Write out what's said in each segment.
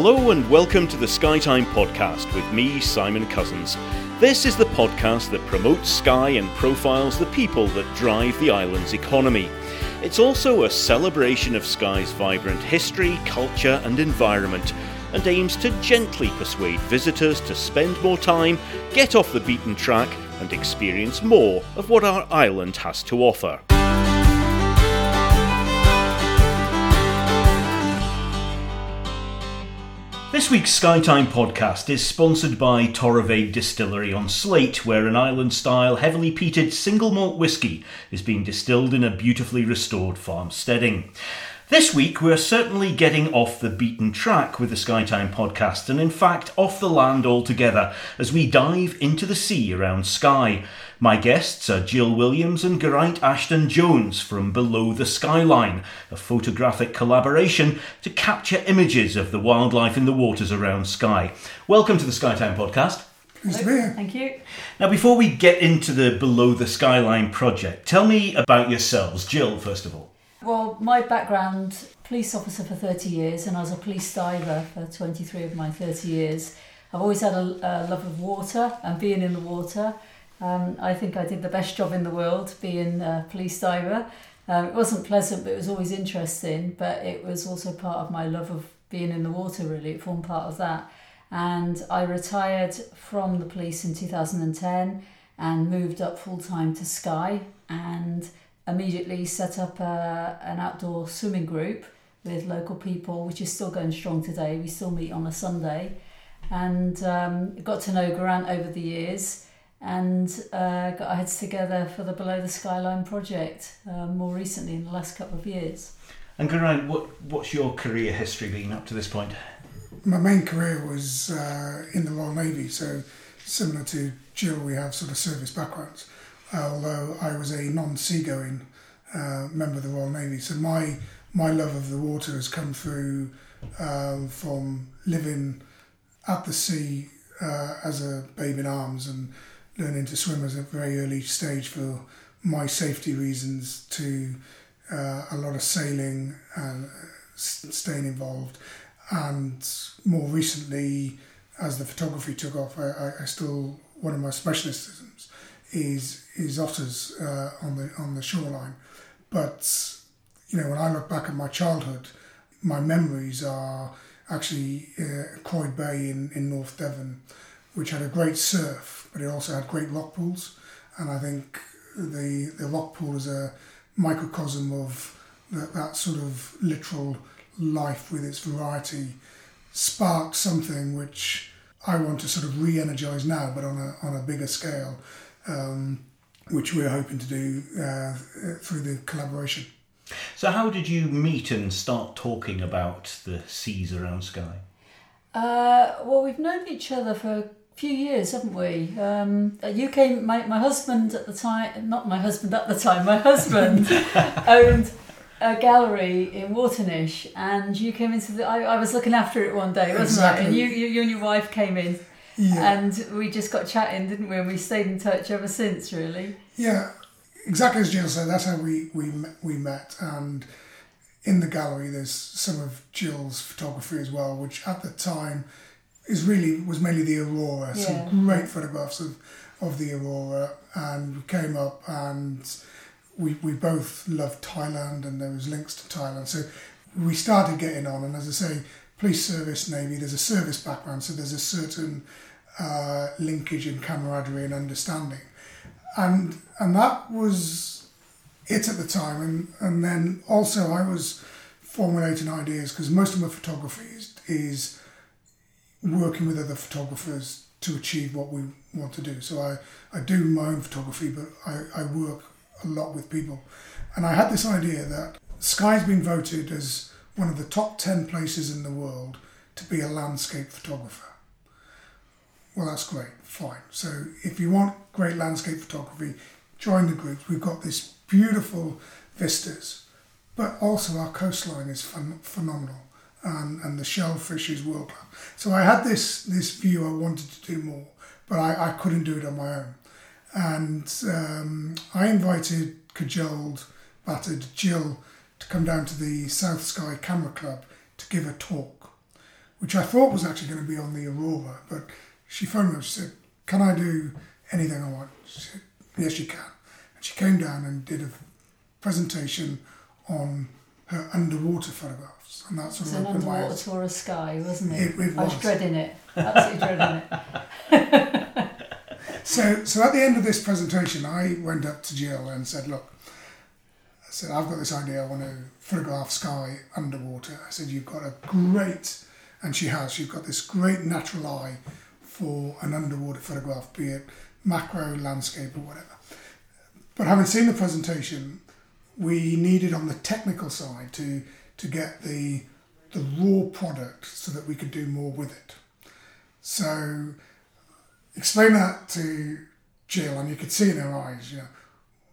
Hello and welcome to the Skytime podcast with me, Simon Cousins. This is the podcast that promotes Skye and profiles the people that drive the island's economy. It's also a celebration of Skye's vibrant history, culture, and environment, and aims to gently persuade visitors to spend more time, get off the beaten track, and experience more of what our island has to offer. This week's Skytime podcast is sponsored by Torabhaig Distillery on Sleat, where an island style, heavily peated single malt whisky is being distilled in a beautifully restored farmsteading. This week, we're certainly getting off the beaten track with the Skytime podcast, and in fact, off the land altogether as we dive into the sea around Skye. My guests are Jill Williams and Geraint Ashton Jones from Below the Skyline, a photographic collaboration to capture images of the wildlife in the waters around Skye. Welcome to the Skytime podcast. Pleased to be here. Thank you. Now, before we get into the Below the Skyline project, tell me about yourselves. Jill, first of all. Well, my background, police officer for 30 years, and I was a police diver for 23 of my 30 years. I've always had a, a love of water and being in the water. Um, I think I did the best job in the world being a police diver. Um, it wasn't pleasant, but it was always interesting. But it was also part of my love of being in the water, really. It formed part of that. And I retired from the police in 2010 and moved up full time to Skye and immediately set up a, an outdoor swimming group with local people, which is still going strong today. We still meet on a Sunday, and um, got to know Geraint over the years, and uh, got our heads together for the Below the Skyline project uh, more recently in the last couple of years. And Geraint, what, what's your career history been up to this point? My main career was uh, in the Royal Navy, so similar to Jill, we have sort of service backgrounds. although I was a non-seagoing uh, member of the Royal Navy, so my my love of the water has come through um, from living at the sea uh, as a babe in arms and learning to swim as a very early stage for my safety reasons to uh, a lot of sailing and staying involved. And more recently as the photography took off I, I still one of my specialisms is is otters uh, on the on the shoreline. But you know when I look back at my childhood my memories are actually uh, Croyde Bay in, in North Devon which had a great surf but it also had great lock pools and I think the the rock pool is a microcosm of that, that sort of literal life with its variety sparked something which I want to sort of re-energize now, but on a on a bigger scale, um, which we're hoping to do uh, through the collaboration. So, how did you meet and start talking about the seas around Skye? Uh, well, we've known each other for a few years, haven't we? Um, you came, my, my husband at the time, not my husband at the time, my husband owned a gallery in Waternish, and you came into the. I, I was looking after it one day, wasn't Exactly. I? And you, you, you and your wife came in, Yeah, and we just got chatting, didn't we? And we stayed in touch ever since, really. yeah, exactly as Jill said. That's how we we we met, and in the gallery there's some of Jill's photography as well, which at the time is really was mainly the aurora. Yeah. Some great photographs of of the aurora, and we came up and we we both loved Thailand, and there was links to Thailand. So we started getting on, and as I say, police service, navy. There's a service background, so there's a certain uh, linkage and camaraderie and understanding, and and that was it at the time, and and then also I was formulating ideas because most of my photography is, is working with other photographers to achieve what we want to do. So I, I do my own photography, but I, I work a lot with people. And I had this idea that Skye's been voted as one of the top 10 places in the world to be a landscape photographer. Well, that's great, fine. So if you want great landscape photography, join the group. We've got this beautiful vistas, but also our coastline is phen- phenomenal and, and the shellfish is world class. So I had this this view I wanted to do more, but I, I couldn't do it on my own. And um, I invited, cajoled, battered Jill to come down to the South Skye Camera Club to give a talk. which I thought was actually going to be on the Aurora, but she phoned me and said, Can I do anything I want? She said, Yes, you can. And she came down and did a presentation on her underwater photographs. And that sort It's of an underwater tour of Skye, wasn't it? It, it I was was. dreading it. Absolutely dreading it. So, so at the end of this presentation, I went up to Jill and said, "Look, I said I've got this idea. I want to photograph Skye underwater." I said, "You've got a great," and she has. She's got this great natural eye for an underwater photograph, be it macro, landscape, or whatever. But having seen the presentation, we needed on the technical side to to get the the raw product so that we could do more with it. So explain that to Jill, and you could see in her eyes, you know,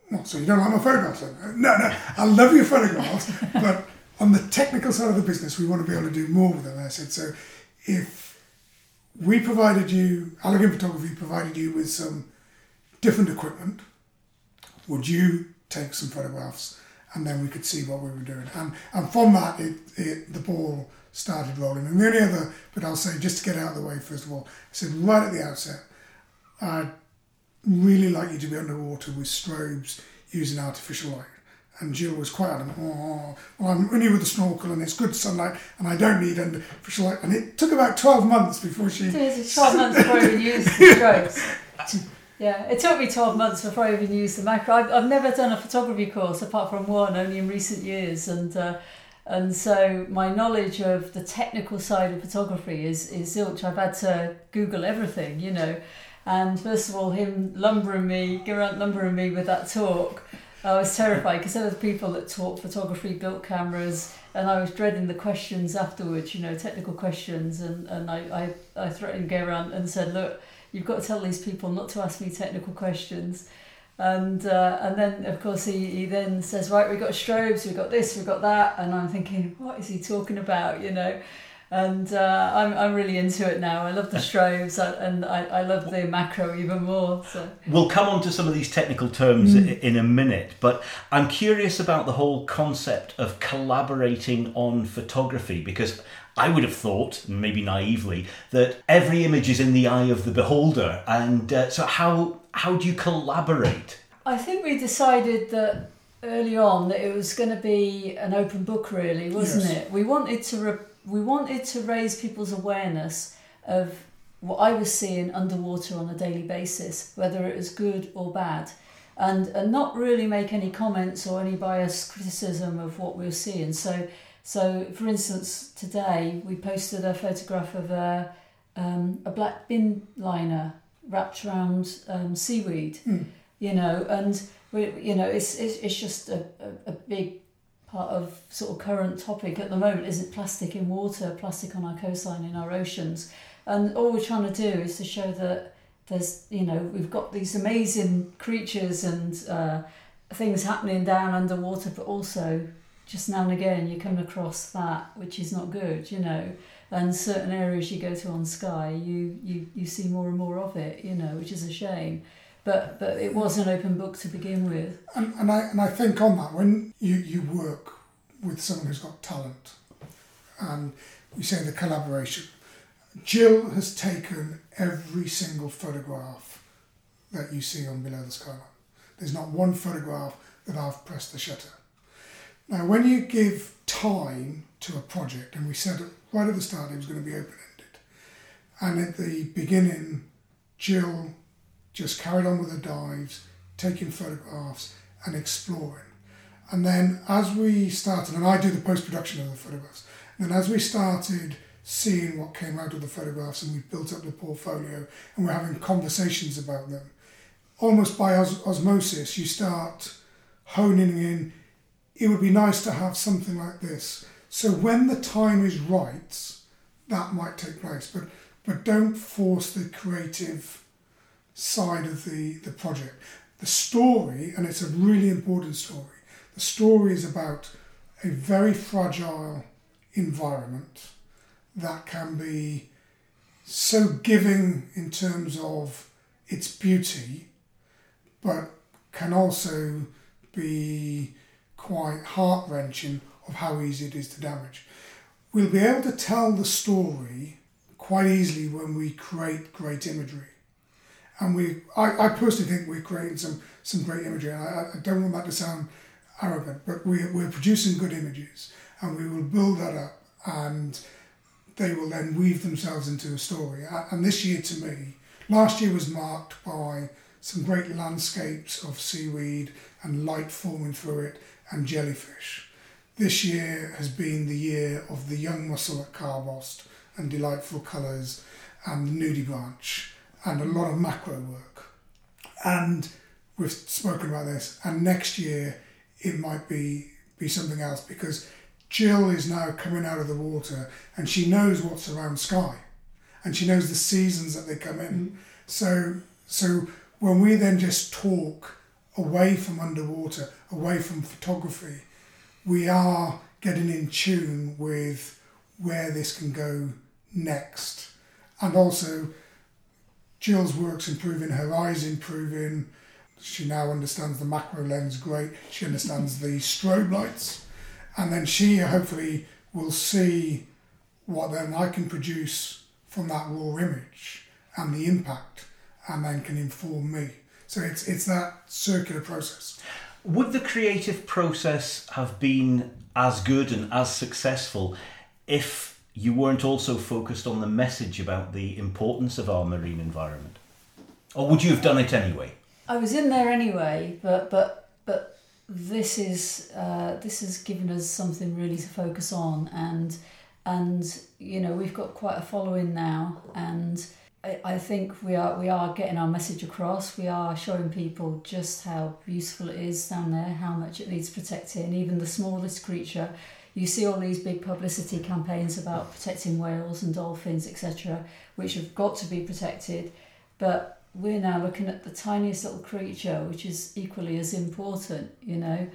what, so you don't like my photographs? then?" No, no, I love your photographs, but on the technical side of the business, we want to be able to do more with them. I said, so if we provided you, Allegan Photography provided you with some different equipment, would you take some photographs and then we could see what we were doing? And, and from that, it, it, the ball started rolling. And the only other, but I'll say just to get out of the way, first of all, I said right at the outset, I'd really like you to be underwater with strobes using artificial light. And Jill was quite adamant, oh, oh, oh, well, I'm only with a snorkel and it's good sunlight and I don't need artificial light. And it took about 12 months before she. It was 12 months before even used the strobes. Yeah, it took me 12 months before I even used the macro. I've, I've never done a photography course apart from one, only in recent years. And uh, and so my knowledge of the technical side of photography is, is zilch. I've had to Google everything, you know. And first of all, him lumbering me, Geraint lumbering me with that talk, I was terrified because there were people that taught photography, built cameras, and I was dreading the questions afterwards, you know, technical questions. And, and I, I, I threatened Geraint and said, look, you've got to tell these people not to ask me technical questions. And uh, and then of course he, he then says right we've got strobes we've got this we've got that. And I'm thinking what is he talking about? You know? And uh, I'm, I'm really into it now. I love the strobes and I, I love the macro even more so. We'll come on to some of these technical terms i in a minute, but I'm curious about the whole concept of collaborating on photography because I would have thought, maybe naively, that every image is in the eye of the beholder. And uh, so, how how do you collaborate? I think we decided that early on that it was going to be an open book, really, wasn't Yes. it? We wanted to re- we wanted to raise people's awareness of what I was seeing underwater on a daily basis, whether it was good or bad, and and not really make any comments or any biased criticism of what we were seeing. So. So, for instance, today we posted a photograph of a, um, a black bin liner wrapped around um, seaweed, you know, and we, you know, it's it's, it's just a, a, a big part of sort of current topic at the moment. Is it plastic in water, plastic on our coastline, in our oceans, and all we're trying to do is to show that there's, you know, we've got these amazing creatures and uh, things happening down underwater, but also just now and again you come across that which is not good, you know. And certain areas you go to on Skye, you, you, you see more and more of it, you know, which is a shame. But but it was an open book to begin with. And, and, I, and I think on that, when you, you work with someone who's got talent, and we say the collaboration, Jill has taken every single photograph that you see on Below the Skyline. There's not one photograph that I've pressed the shutter. Now, when you give time to a project, and we said right at the start it was going to be open ended, and at the beginning, Jill just carried on with her dives, taking photographs and exploring. And then as we started, and I do the post production of the photographs, and as we started seeing what came out of the photographs and we built up the portfolio and we're having conversations about them, almost by os- osmosis, you start honing in. It would be nice to have something like this. So when the time is right, that might take place. But but don't force the creative side of the, the project. The story, and it's a really important story, the story is about a very fragile environment that can be so giving in terms of its beauty, but can also be quite heart wrenching of how easy it is to damage. we'll be able to tell the story quite easily when we create great imagery. And we, I, I personally think we're creating some, some great imagery. I, I don't want that to sound arrogant, but we, we're producing good images and we will build that up and they will then weave themselves into a story. And this year to me, last year was marked by some great landscapes of seaweed and light forming through it and jellyfish. This year has been the year of the young mussel at Carbost and delightful colours and the nudibranch and a lot of macro work. And we've spoken about this, and next year it might be be something else because Jill is now coming out of the water and she knows what's around Skye and she knows the seasons that they come in. Mm. So so when we then just talk away from underwater, away from photography, we are getting in tune with where this can go next. And also Jill's work's improving, her eyes improving. She now understands the macro lens great. She understands the strobe lights. And then she hopefully will see what then I can produce from that raw image and the impact and then can inform me. So it's it's that circular process. Would the creative process have been as good and as successful if you weren't also focused on the message about the importance of our marine environment? Or would you have done it anyway? I was in there anyway, but but but this is uh, this has given us something really to focus on, and and you know we've got quite a following now, and I, think we are we are getting our message across. We are showing people just how beautiful it is down there, how much it needs protecting. Even the smallest creature you see all these big publicity campaigns about protecting whales and dolphins, etc., which have got to be protected. But we're now looking at the tiniest little creature, which is equally as important, you know.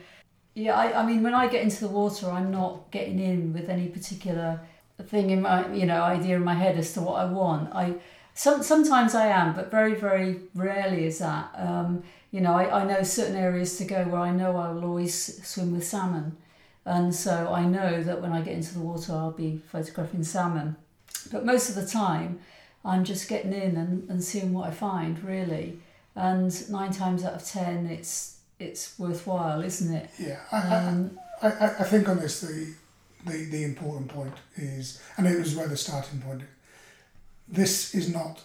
Yeah, I, I mean, when I get into the water, I'm not getting in with any particular thing in my, you know, idea in my head as to what I want. I some, sometimes I am, but very, very rarely is that. Um, you know, I, I know certain areas to go where I know I will always swim with salmon. And so I know that when I get into the water, I'll be photographing salmon. But most of the time, I'm just getting in and, and seeing what I find, really. And nine times out of ten, it's it's worthwhile, isn't it? Yeah. I, um, I, I, I think on this, the, the, the important point is, and it was where the starting point is, this is not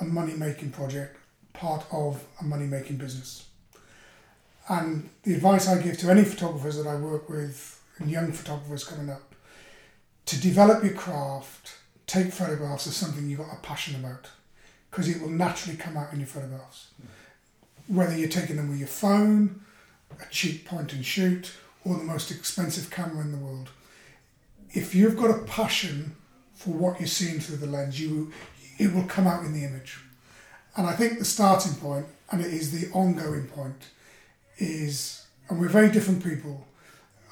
a money making project, part of a money making business. And the advice I give to any photographers that I work with and young photographers coming up to develop your craft, take photographs as something you've got a passion about because it will naturally come out in your photographs. Whether you're taking them with your phone, a cheap point and shoot, or the most expensive camera in the world. If you've got a passion for what you're seeing through the lens, you it will come out in the image. And I think the starting point, and it is the ongoing point, is, and we're very different people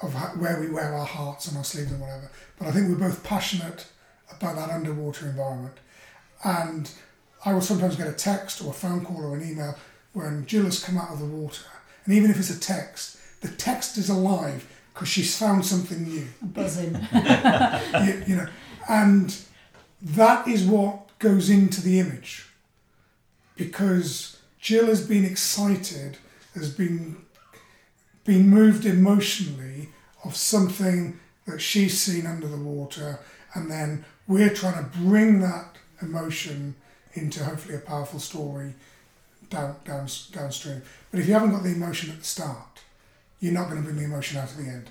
of where we wear our hearts on our sleeves and whatever, but I think we're both passionate about that underwater environment. And I will sometimes get a text or a phone call or an email when Jill has come out of the water, and even if it's a text, the text is alive because she's found something new. Buzzing. you, you know, and that is what goes into the image because Jill has been excited has been been moved emotionally of something that she's seen under the water, and then we're trying to bring that emotion into hopefully a powerful story down, down downstream. But if you haven't got the emotion at the start, you're not going to bring the emotion out at the end.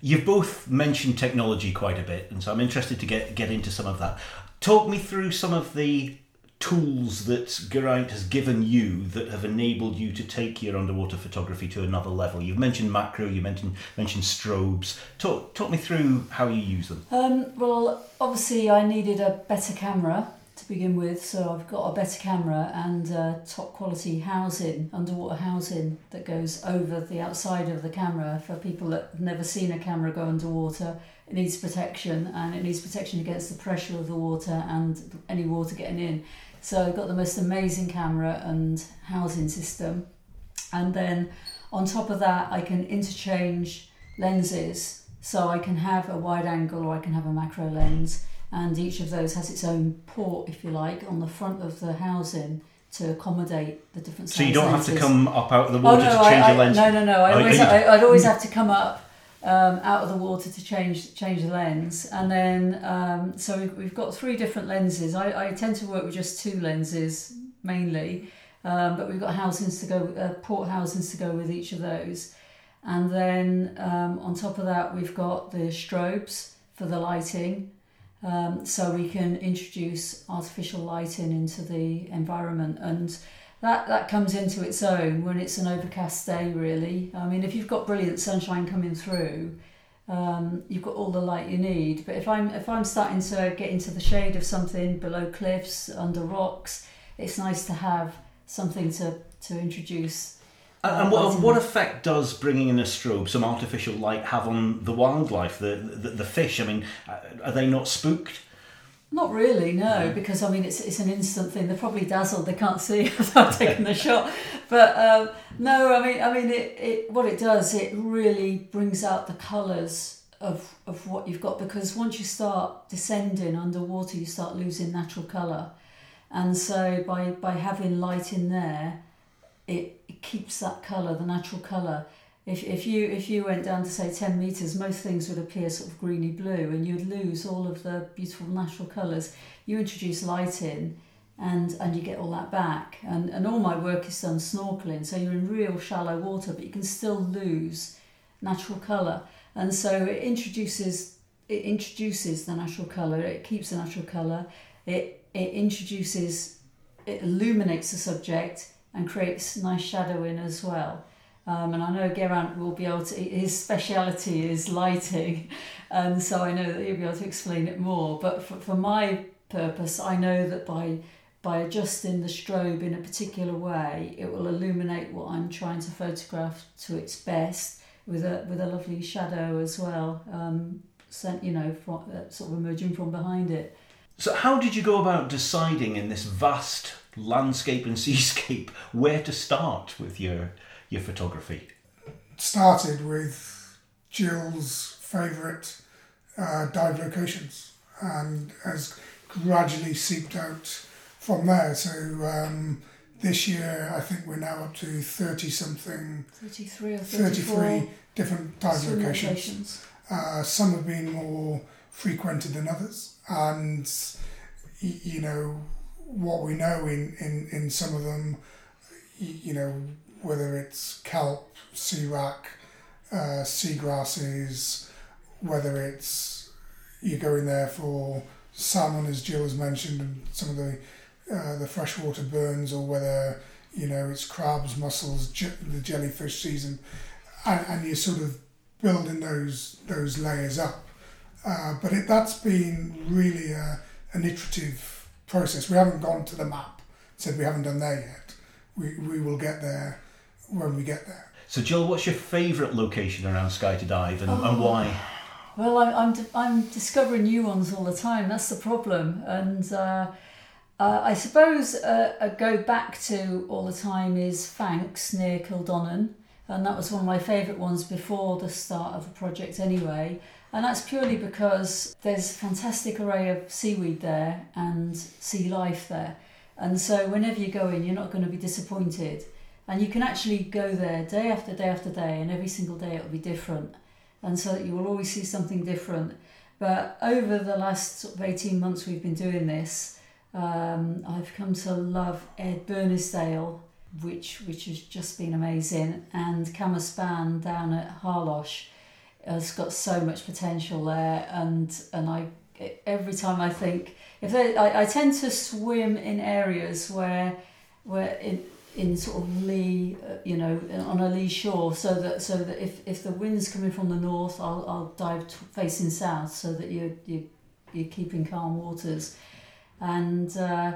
You've both mentioned technology quite a bit, and so I'm interested to get get into some of that. Talk me through some of the tools that Geraint has given you that have enabled you to take your underwater photography to another level? You've mentioned macro, you mentioned mentioned strobes. Talk talk me through how you use them. Um, well, obviously, I needed a better camera to begin with, so I've got a better camera and uh, top quality housing, underwater housing that goes over the outside of the camera for people that have never seen a camera go underwater. It needs protection and it needs protection against the pressure of the water and any water getting in. So I've got the most amazing camera and housing system. And then on top of that, I can interchange lenses. So I can have a wide angle or I can have a macro lens, and each of those has its own port, if you like, on the front of the housing to accommodate the different. So you don't have to come up out of the Oh water no, to change I, your lens. no, no, no. I Oh, always, I, I'd always have to come up um, out of the water to change change the lens, and then um, so we've, we've got three different lenses. I, I tend to work with just two lenses mainly, um, but we've got housings to go, uh, port housings to go with each of those, and then um, on top of that we've got the strobes for the lighting. Um, so we can introduce artificial lighting into the environment and that that comes into its own when it's an overcast day really. I mean if you've got brilliant sunshine coming through um, you've got all the light you need. But if i'm if i'm starting to get into the shade of something below cliffs under rocks it's nice to have something to to introduce And, and what, what effect does bringing in a strobe, some artificial light, have on the wildlife, the the, the fish? I mean, uh, are they not spooked? Not really, no, because I mean it's it's an instant thing. They're probably dazzled; they can't see without taking the shot. But um, no, I mean, I mean, it, it what it does, it really brings out the colours of of what you've got. Because once you start descending underwater, you start losing natural colour, and so by by having light in there, it, keeps that colour, the natural colour. If, if you if you went down to say 10 meters most things would appear sort of greeny blue and you'd lose all of the beautiful natural colors you introduce light in and and you get all that back. And and all my work is done snorkeling so you're in real shallow water but you can still lose natural color and so it introduces it introduces the natural color it keeps the natural color it it introduces it illuminates the subject and creates nice shadowing as well um, and I know Geraint will be able to, his speciality is lighting, and so I know that he'll be able to explain it more. But for, for my purpose, I know that by by adjusting the strobe in a particular way, it will illuminate what I'm trying to photograph to its best with a with a lovely shadow as well, um, sent you know from, uh, sort of emerging from behind it. So, how did you go about deciding in this vast landscape and seascape where to start with your your photography? started with Jill's favourite uh, dive locations and has gradually seeped out from there. So um, this year, I think we're now up to 30 something, Thirty three or thirty 33 different dive locations. Uh, some have been more frequented than others, and you know what we know in, in, in some of them, you know whether it's kelp, sea wrack, uh, seagrasses, whether it's you go in there for salmon, as Jill has mentioned, and some of the uh, the freshwater burns, or whether you know it's crabs, mussels, je- the jellyfish season, and, and you're sort of building those those layers up. Uh, but it, that's been really a, an iterative process. We haven't gone to the map, said we haven't done there yet. We, we will get there when we get there. So, Jill, what's your favourite location around Skye to Dive and, and why? Well, I'm, I'm, I'm discovering new ones all the time. That's the problem. And uh, uh, I suppose uh, a go back to all the time is Fanks near Kildonan. And that was one of my favourite ones before the start of the project, anyway. And that's purely because there's a fantastic array of seaweed there and sea life there. And so whenever you go in, you're not going to be disappointed. And you can actually go there day after day after day, and every single day it'll be different and so you will always see something different. But over the last sort of 18 months we've been doing this, um, I've come to love Ed Bernisdale, which which has just been amazing, and Camaspan down at Harlosh has got so much potential there, and and I every time I think if they, I, I tend to swim in areas where where in in sort of lee, you know, on a lee shore, so that so that if, if the wind's coming from the north, I'll, I'll dive t- facing south, so that you you you're keeping calm waters, and uh,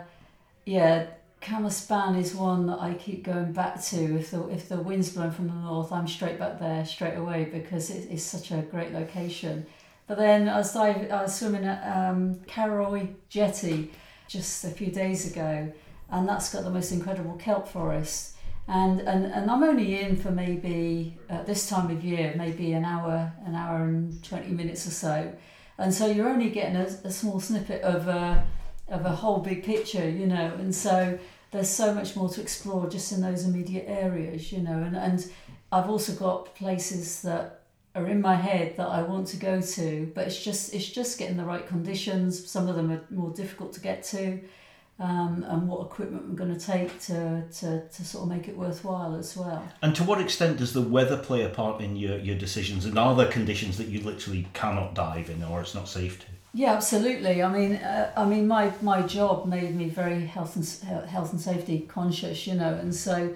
yeah, Camaspan is one that I keep going back to. If the if the wind's blowing from the north, I'm straight back there straight away because it, it's such a great location. But then I was diving, I was swimming at um, Carroy Jetty just a few days ago and that's got the most incredible kelp forest. and, and, and I'm only in for maybe at this time of year, maybe an hour, an hour and 20 minutes or so. And so you're only getting a, a small snippet of a, of a whole big picture, you know, and so there's so much more to explore just in those immediate areas, you know, and, and I've also got places that are in my head that I want to go to, but it's just it's just getting the right conditions. Some of them are more difficult to get to um, and what equipment I'm going to take to, to, to sort of make it worthwhile as well. And to what extent does the weather play a part in your, your decisions? And are there conditions that you literally cannot dive in or it's not safe to? Yeah, absolutely. I mean, uh, I mean, my, my job made me very health and health and safety conscious, you know, and so,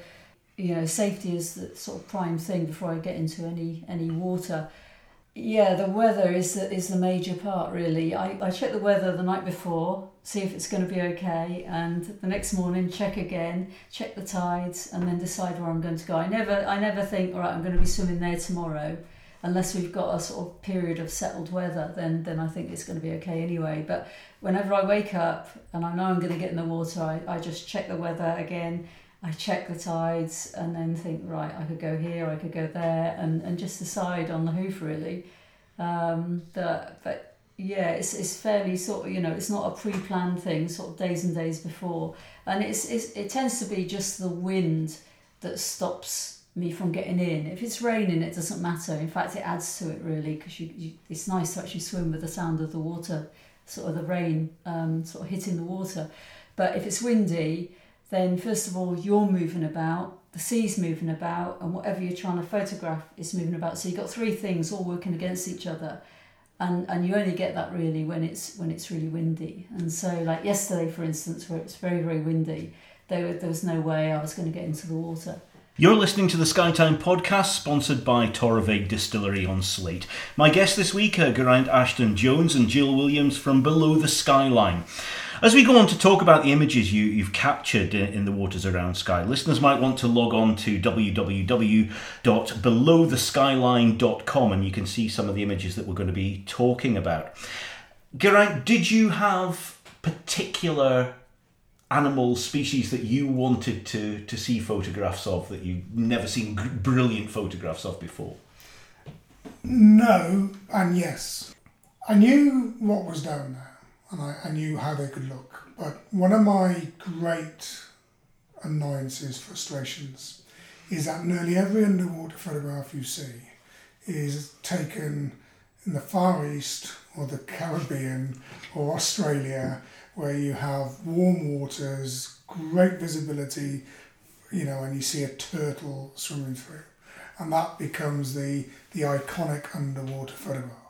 you know, safety is the sort of prime thing before I get into any any water. Yeah, the weather is the, is the major part really. I, I check the weather the night before, see if it's going to be okay, and the next morning check again, check the tides, and then decide where I'm going to go. I never I never think, all right, I'm going to be swimming there tomorrow, unless we've got a sort of period of settled weather. Then then I think it's going to be okay anyway. But whenever I wake up and I know I'm going to get in the water, I, I just check the weather again I check the tides and then think, right, I could go here, I could go there, and, and just decide on the hoof really. Um, but, but yeah, it's, it's fairly sort of, you know, it's not a pre planned thing, sort of days and days before. And it's, it's, it tends to be just the wind that stops me from getting in. If it's raining, it doesn't matter. In fact, it adds to it really because it's nice to actually swim with the sound of the water, sort of the rain um, sort of hitting the water. But if it's windy, then first of all you're moving about, the sea's moving about, and whatever you're trying to photograph is moving about. So you've got three things all working against each other. And, and you only get that really when it's when it's really windy. And so like yesterday for instance where it's very, very windy, there, there was no way I was going to get into the water. You're listening to the Skytime podcast, sponsored by Torabhaig Distillery on Sleat. My guests this week are Geraint Ashton Jones and Jill Williams from Below the Skyline. As we go on to talk about the images you, you've captured in the waters around Skye, listeners might want to log on to www.belowtheskyline.com and you can see some of the images that we're going to be talking about. Geraint, did you have particular animal species that you wanted to, to see photographs of that you've never seen brilliant photographs of before? No, and yes. I knew what was down there and I, I knew how they could look. But one of my great annoyances, frustrations, is that nearly every underwater photograph you see is taken in the Far East or the Caribbean or Australia, where you have warm waters, great visibility, you know, and you see a turtle swimming through. And that becomes the, the iconic underwater photograph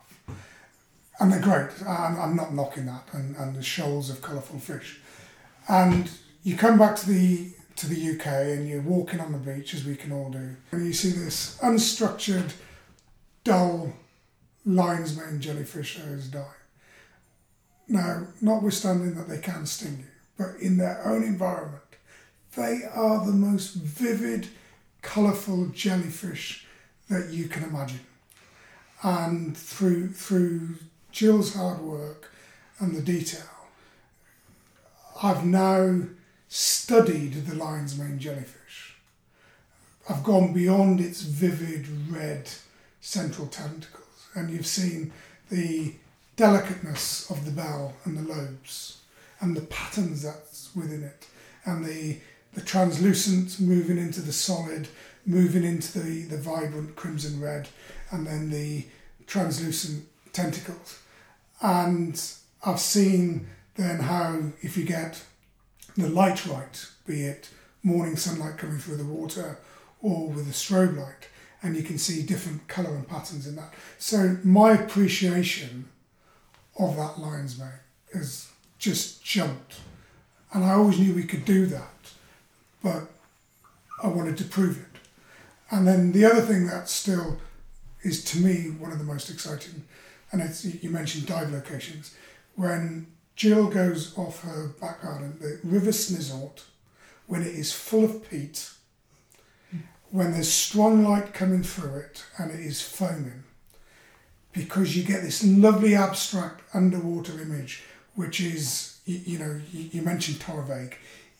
and they're great. I'm, I'm not knocking that, and, and the shoals of colourful fish. And you come back to the to the UK and you're walking on the beach, as we can all do, and you see this unstructured, dull lion's mane jellyfish that is dying. Now, notwithstanding that they can sting you, but in their own environment, they are the most vivid, colourful jellyfish that you can imagine. And through through Jill's hard work and the detail, I've now studied the lion's mane jellyfish. I've gone beyond its vivid red central tentacles, and you've seen the delicateness of the bell and the lobes, and the patterns that's within it, and the the translucent moving into the solid, moving into the, the vibrant crimson red, and then the translucent tentacles. And I've seen then how if you get the light right, be it morning sunlight coming through the water or with a strobe light, and you can see different colour and patterns in that. So my appreciation of that lion's mane has just jumped. And I always knew we could do that, but I wanted to prove it. And then the other thing that still is to me one of the most exciting and it's, you mentioned dive locations. When Jill goes off her back garden, the River Snizort, when it is full of peat, when there's strong light coming through it and it is foaming, because you get this lovely abstract underwater image, which is, you, you know, you, you mentioned Torabhaig.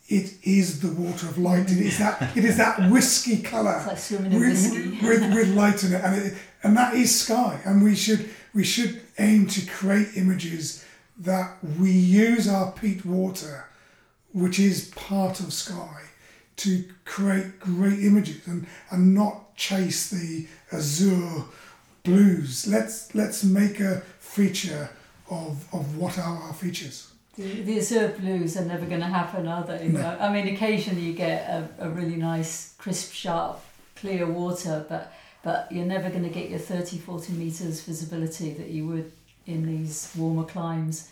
It it is the water of light. It is that it is that whiskey colour like with, with, with light in it, and it, and that is Skye. And we should we should aim to create images that we use our peat water, which is part of Skye, to create great images and and not chase the azure blues. Let's let's make a feature of of what are our features. The, the azure blues are never going to happen, are they? No. I mean, occasionally you get a, a really nice, crisp, sharp, clear water, but but you're never going to get your 30, 40 metres visibility that you would in these warmer climes.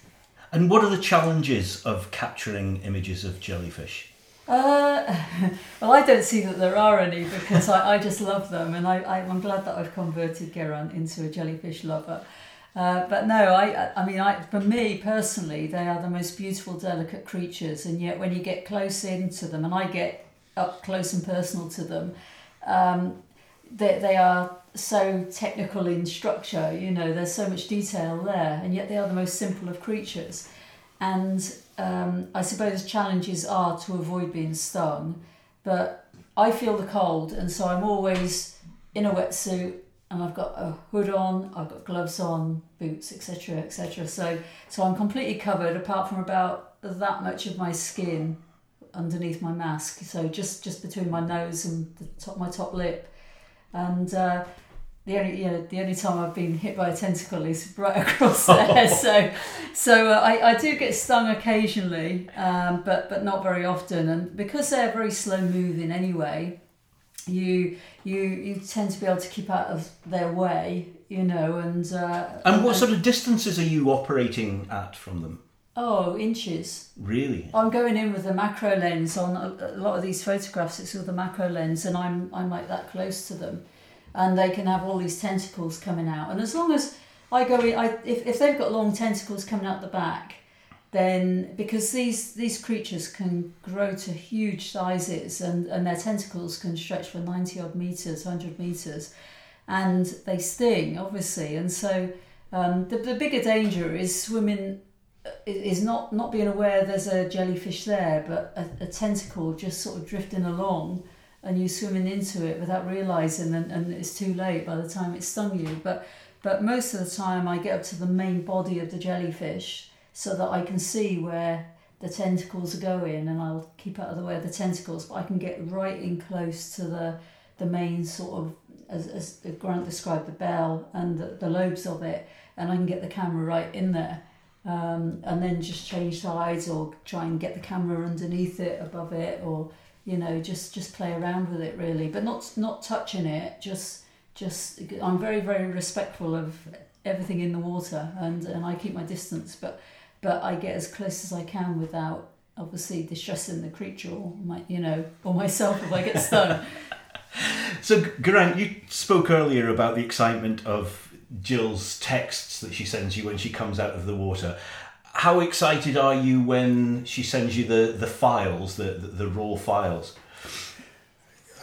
And what are the challenges of capturing images of jellyfish? Uh, well, I don't see that there are any because I, I just love them, and I, I, I'm glad that I've converted Geraint into a jellyfish lover. Uh, but no, I, I mean, I, for me personally, they are the most beautiful, delicate creatures, and yet when you get close into them, and I get up close and personal to them, um, they, they are so technical in structure, you know, there's so much detail there, and yet they are the most simple of creatures. And um, I suppose challenges are to avoid being stung, but I feel the cold, and so I'm always in a wetsuit and I've got a hood on, I've got gloves on, boots, etc., etc. So, so I'm completely covered apart from about that much of my skin underneath my mask. So just just between my nose and the top my top lip, and uh, the only you know the only time I've been hit by a tentacle is right across there. so so uh, I, I do get stung occasionally, um, but but not very often. And because they're very slow moving anyway, you you you tend to be able to keep out of their way, you know. And uh, And what sort of distances are you operating at from them? oh inches. Really? I'm going in with a macro lens on a, a lot of these photographs. It's with a macro lens, and I'm I'm like that close to them, and they can have all these tentacles coming out. And as long as I go in, I if, if they've got long tentacles coming out the back, then because these these creatures can grow to huge sizes, and and their tentacles can stretch for ninety odd meters, hundred meters, and they sting obviously, and so. Um, the, the bigger danger is swimming is not not being aware there's a jellyfish there, but a, a tentacle just sort of drifting along, and you're swimming into it without realizing, and, and it's too late by the time it stung you. But but most of the time, I get up to the main body of the jellyfish so that I can see where the tentacles are going, and I'll keep out of the way of the tentacles. But I can get right in close to the the main sort of as, as Geraint described the bell and the, the lobes of it, and I can get the camera right in there um, and then just change sides or try and get the camera underneath it above it or you know just just play around with it really but not not touching it just just i'm very very respectful of everything in the water and and i keep my distance but but i get as close as i can without obviously distressing the creature or my you know or myself if i get stung So, Geraint you spoke earlier about the excitement of Jill's texts that she sends you when she comes out of the water. How excited are you when she sends you the, the files, the, the, the raw files?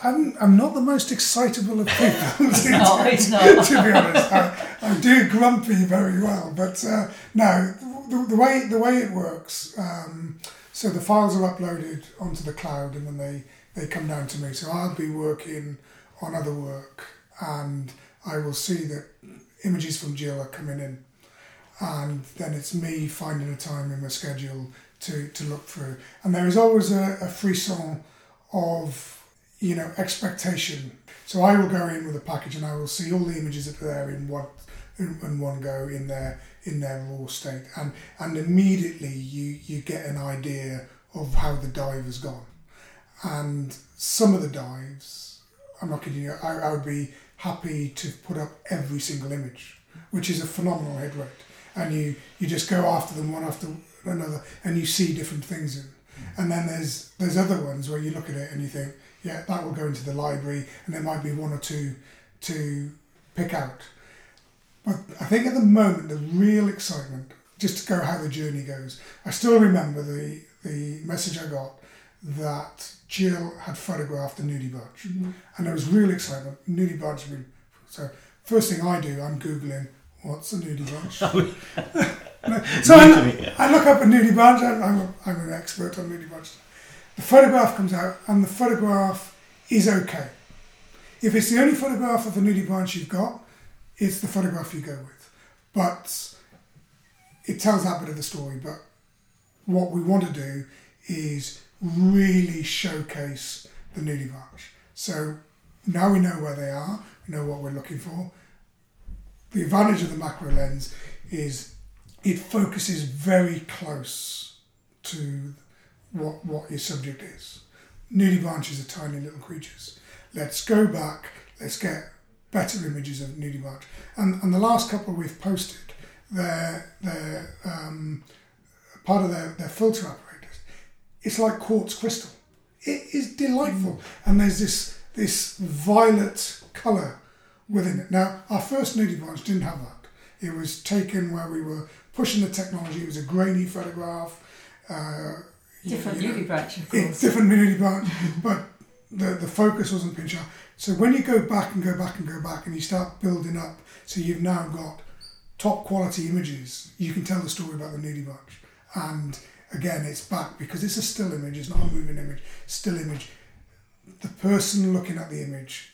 I'm, I'm not the most excitable of people, to, No, he's not. to be honest. I, I do grumpy very well, but uh, no, the, the way the way it works. Um, so the files are uploaded onto the cloud, and then they they come down to me. So I'll be working on other work, and I will see that images from Jill are coming in, and then it's me finding a time in my schedule to to look through. And there is always a, a frisson of you know expectation. So I will go in with a package and I will see all the images that are there in one in, in one go in their in their raw state, and and immediately you you get an idea of how the dive has gone, and some of the dives, I'm not kidding you, I, I would be happy to put up every single image, which is a phenomenal head rate, and you you just go after them one after another, and you see different things in. And then there's there's other ones where you look at it and you think, yeah, that will go into the library, and there might be one or two to pick out. But I think at the moment the real excitement, just to go how the journey goes. I still remember the the message I got that Jill had photographed the nudie barge, mm-hmm. and there was real excitement. Nudie been- So first thing I do, I'm googling what's a nudie barge. so I, to me, yeah. I look up a nudie barge. I'm, I'm, a, I'm an expert on nudie barges. the photograph comes out and the photograph is okay. If it's the only photograph of a nudie branch you've got, it's the photograph you go with. But it tells that bit of the story. But what we want to do is really showcase the nudie branch. So now we know where they are, we know what we're looking for. The advantage of the macro lens is it focuses very close to what, what your subject is. Nudibranches are tiny little creatures. Let's go back, let's get better images of nudibranch. And, and the last couple we've posted, they're, they're um, part of their, their filter apparatus. It's like quartz crystal. It is delightful. And there's this, this violet colour within it. Now, our first nudibranch didn't have that. It was taken where we were pushing the technology. It was a grainy photograph. Uh, different you know, branch, of course. different nudie branch, but the, the focus wasn't pinch out. So when you go back and go back and go back and you start building up, so you've now got top quality images, you can tell the story about the nudie branch. And again, it's back because it's a still image, it's not a moving image, still image. The person looking at the image,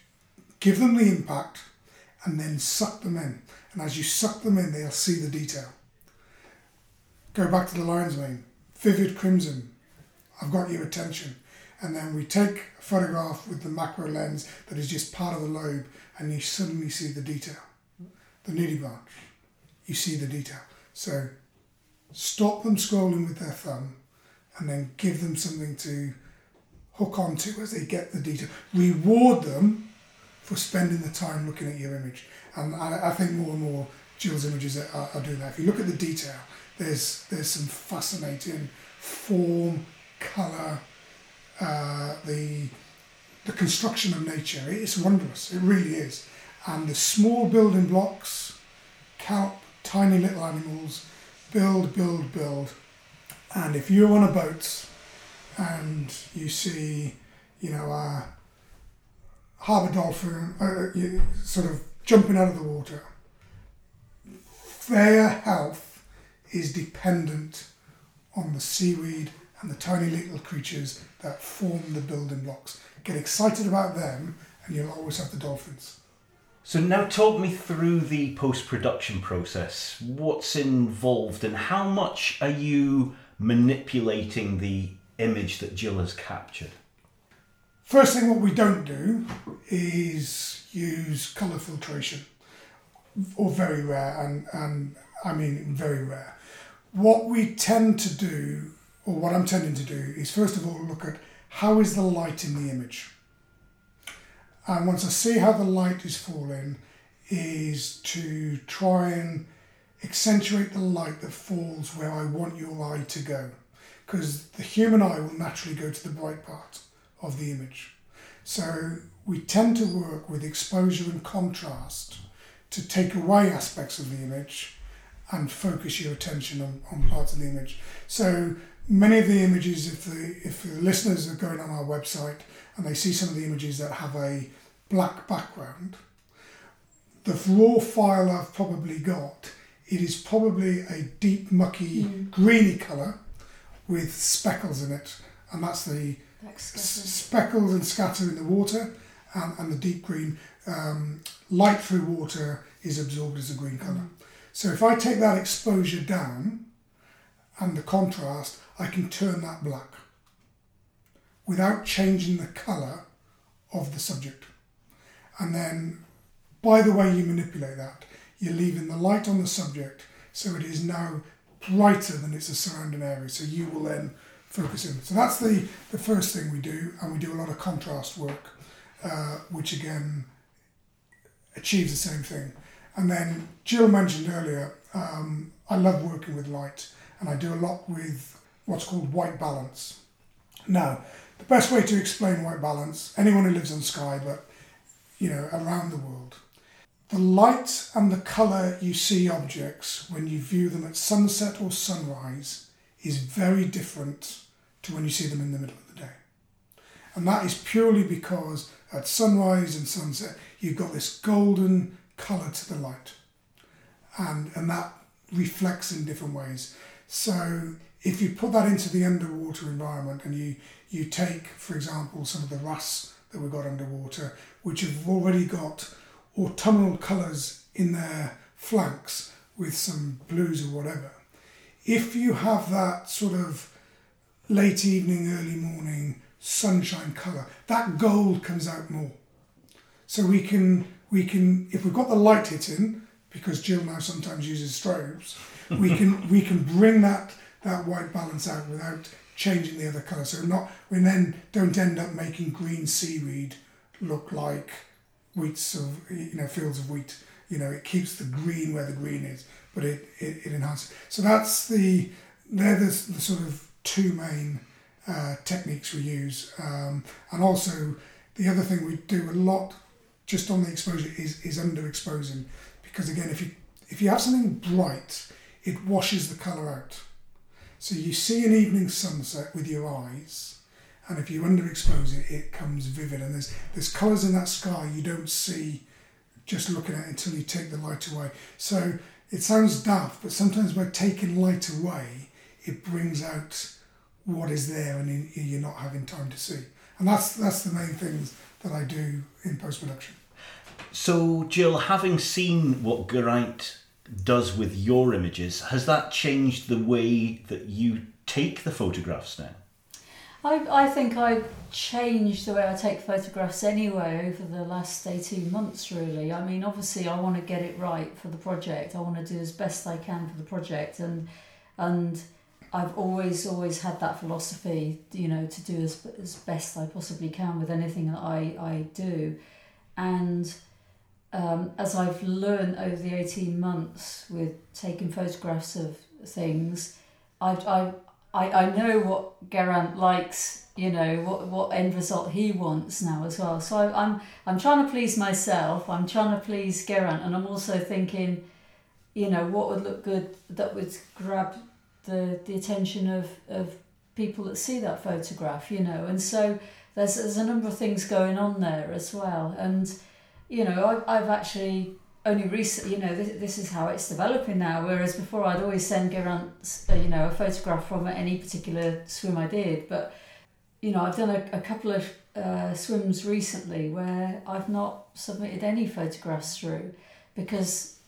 give them the impact and then suck them in. And as you suck them in, they'll see the detail. Go back to the lion's mane, vivid crimson. I've got your attention. And then we take a photograph with the macro lens that is just part of the lobe, and you suddenly see the detail. The nudie branch, you see the detail. So stop them scrolling with their thumb, and then give them something to hook onto as they get the detail. Reward them for spending the time looking at your image. And I, I think more and more Jill's images are, are, doing that. If you look at the detail, there's there's some fascinating form, colour, uh, the the construction of nature. It's wondrous. It really is. And the small building blocks, kelp, tiny little animals, build, build, build. And if you're on a boat and you see, you know, a harbour dolphin uh, sort of jumping out of the water, their health is dependent on the seaweed and the tiny little creatures that form the building blocks. Get excited about them, and you'll always have the dolphins. So now talk me through the post-production process. What's involved and how much are you manipulating the image that Jill has captured? First thing what we don't do is use colour filtration or very rare and, and I mean very rare. What we tend to do or what I'm tending to do is first of all look at how is the light in the image. And once I see how the light is falling, is to try and accentuate the light that falls where I want your eye to go. Because the human eye will naturally go to the bright part of the image. So we tend to work with exposure and contrast to take away aspects of the image and focus your attention on, on parts of the image. So many of the images, if the if the listeners are going on our website and they see some of the images that have a black background, the raw file I've probably got, it is probably a deep mucky mm. greeny colour with speckles in it, and that's the speckles and scatter in the water, and, and the deep green um, light through water is absorbed as a green colour. Mm. So if I take that exposure down and the contrast, I can turn that black without changing the colour of the subject. And then, by the way you manipulate that, you're leaving the light on the subject so it is now brighter than its surrounding area. So you will then focus in. So that's the, the first thing we do, and we do a lot of contrast work, uh, which again achieves the same thing. And then Jill mentioned earlier, um, I love working with light, and I do a lot with what's called white balance. Now, the best way to explain white balance, anyone who lives on Skye, but you know, around the world, the light and the colour you see objects when you view them at sunset or sunrise is very different to when you see them in the middle of the day. And that is purely because at sunrise and sunset, you've got this golden colour to the light. And, and that reflects in different ways. So if you put that into the underwater environment and you you take, for example, some of the rusts that we've got underwater, which have already got autumnal colours in their flanks with some blues or whatever. If you have that sort of late evening, early morning sunshine colour, that gold comes out more. So we can we can if we've got the light hitting, because Jill now sometimes uses strobes, we can we can bring that that white balance out without changing the other colour. So not we then don't end up making green seaweed look like wheats of you know fields of wheat. You know, it keeps the green where the green is, but it, it, it enhances. So that's the they're the, the sort of two main uh, techniques we use, um, and also the other thing we do a lot just on the exposure is is underexposing because again if you if you have something bright it washes the colour out so you see an evening sunset with your eyes, and if you underexpose it, it comes vivid. And there's there's colours in that sky you don't see just looking at it until you take the light away. So it sounds daft, but sometimes by taking light away, it brings out what is there, and you're not having time to see. And that's that's the main things that I do in post production. So, Jill, having seen what Geraint does with your images, has that changed the way that you take the photographs now? I, I think I've changed the way I take photographs anyway over the last 18 months, really. I mean, obviously, I want to get it right for the project. I want to do as best I can for the project. And, and I've always, always had that philosophy, you know, to do as, as best I possibly can with anything that I, I do. And um, as I've learned over the 18 months with taking photographs of things, I've, I, I, I know what Geraint likes, you know, what, what end result he wants now as well. So I, I'm, I'm trying to please myself, I'm trying to please Geraint, and I'm also thinking, you know, what would look good that would grab the, the attention of, of people that see that photograph, you know. And so there's, there's a number of things going on there as well. And you know, I've, I've actually only recently, you know, this, this is how it's developing now. Whereas before, I'd always send Geraint, uh, you know, a photograph from any particular swim I did. But, you know, I've done a, a couple of uh, swims recently where I've not submitted any photographs through because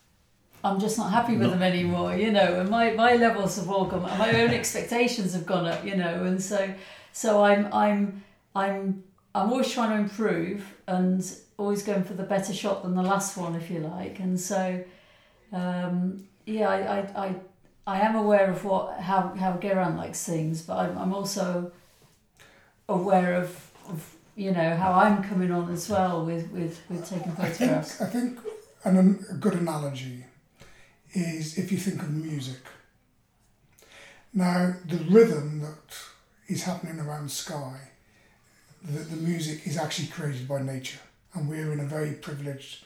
I'm just not happy with them anymore, you know, and my, my levels have all gone, my own expectations have gone up, you know, and so, so I'm, I'm, I'm, I'm always trying to improve and always going for the better shot than the last one, if you like. And so, um, yeah, I, I, I, I, am aware of what how how Geraint likes things, but I'm, I'm also aware of, of you know how I'm coming on as well with with, with taking photographs. I think, I think an, a good analogy is if you think of music. Now, the rhythm that is happening around Skye, the, the music is actually created by nature and we're in a very privileged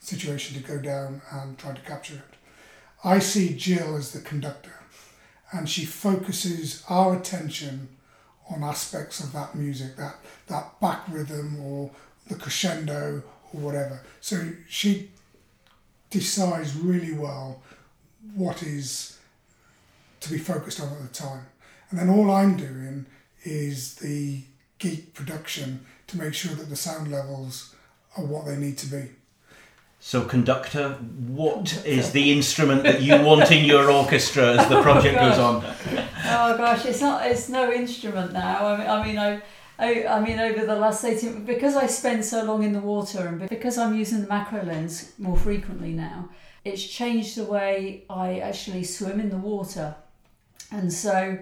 situation to go down and try to capture it. I see Jill as the conductor, and she focuses our attention on aspects of that music, that, that back rhythm or the crescendo or whatever. So she decides really well what is to be focused on at the time. And then all I'm doing is the geek production to make sure that the sound levels are what they need to be. So, conductor, what is the instrument that you want in your orchestra as the project oh, goes on? Oh gosh, it's not. It's no instrument now. I mean, I mean, I, I, I mean, over the last eighteen, because I spend so long in the water, and because I'm using the macro lens more frequently now, it's changed the way I actually swim in the water, and so,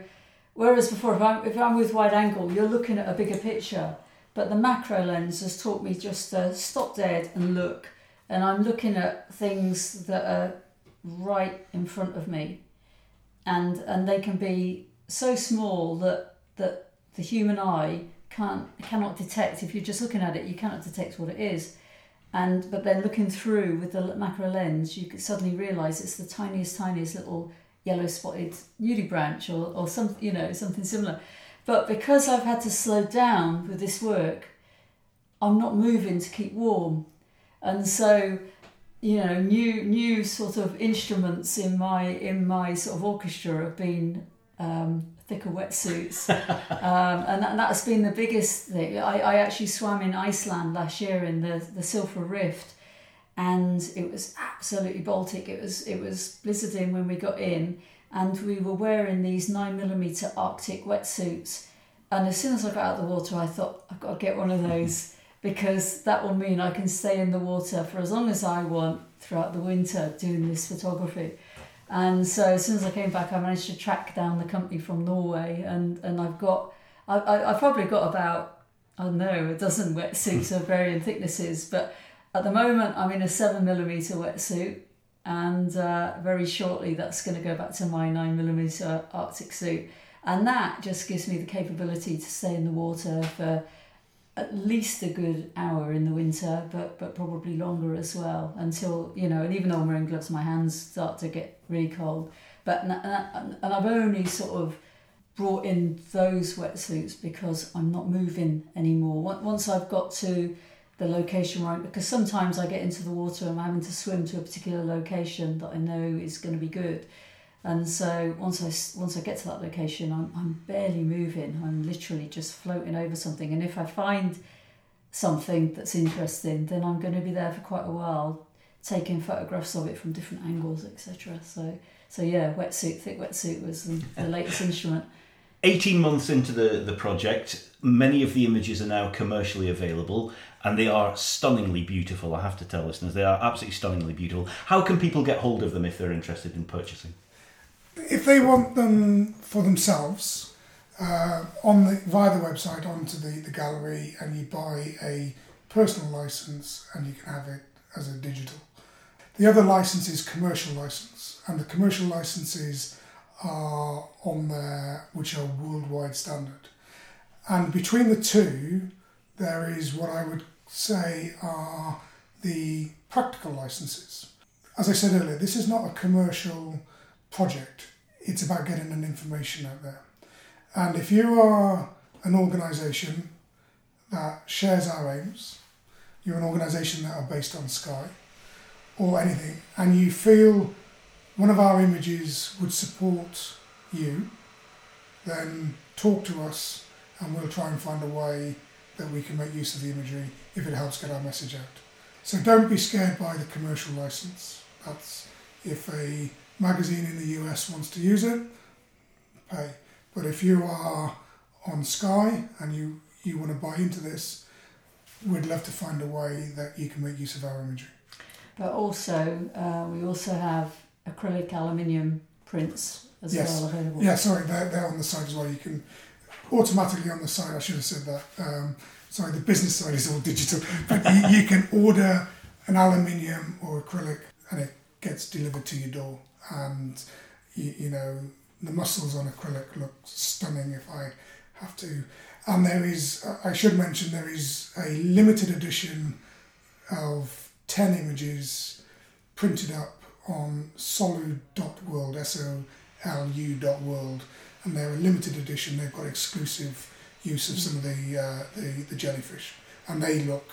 whereas before, if I'm if I'm with wide angle, you're looking at a bigger picture but the macro lens has taught me just to stop dead and look. And I'm looking at things that are right in front of me. And, and they can be so small that, that the human eye can't cannot detect if you're just looking at it you cannot detect what it is and but then looking through with the macro lens you suddenly realize it's the tiniest tiniest little yellow spotted nudibranch or, or some you know something similar but because I've had to slow down with this work, I'm not moving to keep warm. And so, you know, new new sort of instruments in my in my sort of orchestra have been um, thicker wetsuits, um, and, that, and that's been the biggest thing. I, I actually swam in Iceland last year in the the Silfra Rift, and it was absolutely Baltic. It was it was blizzarding when we got in, and we were wearing these nine millimeter Arctic wetsuits. And as soon as I got out of the water, I thought I've got to get one of those because that will mean I can stay in the water for as long as I want throughout the winter doing this photography. And so as soon as I came back, I managed to track down the company from Norway, and, and I've got, I, I, I've probably got about, I don't know, a dozen wetsuits of varying thicknesses, but at the moment I'm in a seven millimeter wetsuit, and uh, very shortly that's going to go back to my nine millimeter Arctic suit, and that just gives me the capability to stay in the water for at least a good hour in the winter, but but probably longer as well until you know. And even though I'm wearing gloves, my hands start to get really cold. But and, and I've only sort of brought in those wetsuits because I'm not moving anymore. Once I've got to the location right, because sometimes I get into the water and I'm having to swim to a particular location that I know is going to be good. And so once I once I get to that location, I'm I'm barely moving. I'm literally just floating over something. And if I find something that's interesting, then I'm going to be there for quite a while, taking photographs of it from different angles, etc. So so yeah, wetsuit, thick wetsuit was the, the latest instrument. 18 months into the, the project, many of the images are now commercially available and they are stunningly beautiful, I have to tell listeners. They are absolutely stunningly beautiful. How can people get hold of them if they're interested in purchasing? If they want them for themselves, uh, on the via the website onto the, the gallery, and you buy a personal license, and you can have it as a digital. The other license is commercial license, and the commercial licenses are on there, which are worldwide standard. And between the two, there is what I would say are the practical licenses. As I said earlier, this is not a commercial project. It's about getting an information out there. And if you are an organisation that shares our aims, you're an organisation that are based on Skye or anything, and you feel one of our images would support you, then talk to us and we'll try and find a way that we can make use of the imagery if it helps get our message out. So don't be scared by the commercial license. That's if a magazine in the US wants to use it, pay. But if you are on Skye and you, you want to buy into this, we'd love to find a way that you can make use of our imagery. But also, uh, we also have acrylic aluminium prints as yes. well available. Yeah, sorry, they're, they're on the side as well. You can automatically on the side, I should have said that. Um, sorry, the business side is all digital, but you, you can order an aluminium or acrylic and it gets delivered to your door and you, you know the mussels on acrylic look stunning if I have to. And there is, I should mention, there is a limited edition of 10 images printed up on solu.world, S O L U.world, and they're a limited edition. They've got exclusive use of some of the, uh, the, the jellyfish, and they look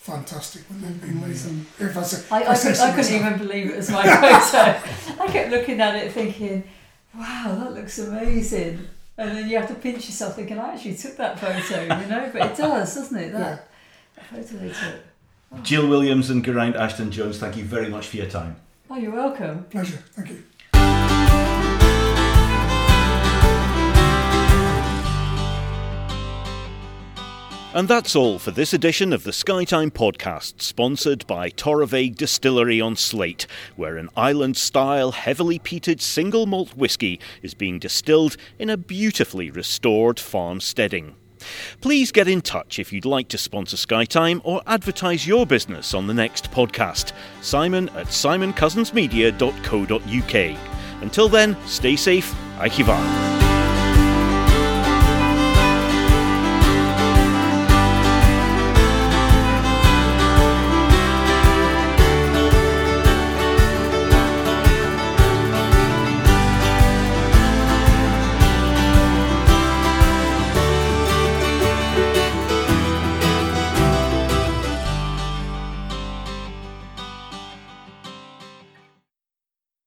fantastic when they've been Amazing. If I, say, I, I, I, could, I couldn't even believe it was my photo. I kept looking at it thinking, wow, that looks amazing. And then you have to pinch yourself thinking, I actually took that photo, you know? But it does, doesn't it? That, yeah. that photo they took. Jill Williams and Geraint Ashton Jones, thank you very much for your time. Oh, you're welcome. Pleasure. Thank you. And that's all for this edition of the Skytime podcast, sponsored by Torabhaig Distillery on Sleat, where an island style, heavily peated single malt whisky is being distilled in a beautifully restored farm steading. Please get in touch if you'd like to sponsor Skytime or advertise your business on the next podcast. Simon at simoncousinsmedia.co.uk. Until then, stay safe. Aikivan.